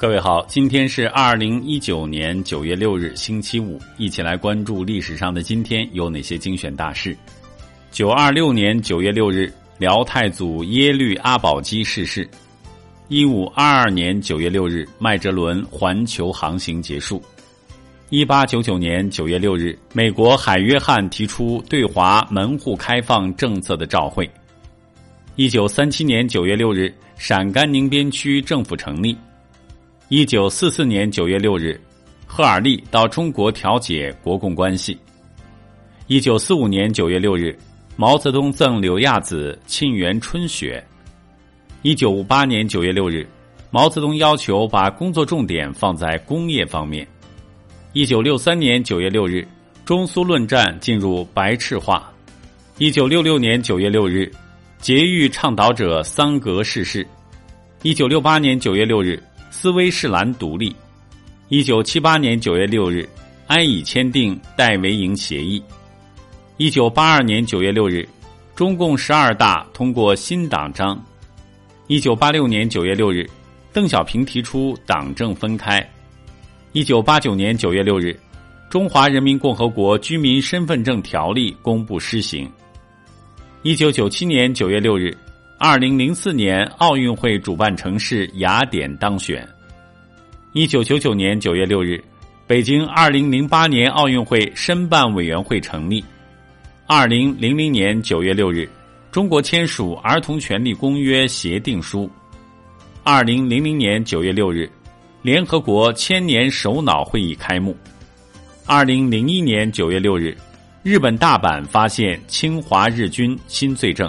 各位好，今天是二零一九年九月六日，星期五，一起来关注历史上的今天有哪些精选大事。九二六年九月六日，辽太祖耶律阿保机逝世。一五二二年九月六日，麦哲伦环球航行结束。一八九九年九月六日，美国海约翰提出对华门户开放政策的照会。一九三七年九月六日，陕甘宁边区政府成立。一九四四年九月六日，赫尔利到中国调解国共关系。一九四五年九月六日，毛泽东赠柳亚子《沁园春雪》。一九五八年九月六日，毛泽东要求把工作重点放在工业方面。一九六三年九月六日，中苏论战进入白赤化。一九六六年九月六日，劫狱倡导者桑格逝世。一九六八年九月六日。斯威士兰独立。一九七八年九月六日，安以签订戴维营协议。一九八二年九月六日，中共十二大通过新党章。一九八六年九月六日，邓小平提出党政分开。一九八九年九月六日，中华人民共和国居民身份证条例公布施行。一九九七年九月六日。二零零四年奥运会主办城市雅典当选。一九九九年九月六日，北京二零零八年奥运会申办委员会成立。二零零零年九月六日，中国签署《儿童权利公约》协定书。二零零零年九月六日，联合国千年首脑会议开幕。二零零一年九月六日，日本大阪发现侵华日军新罪证。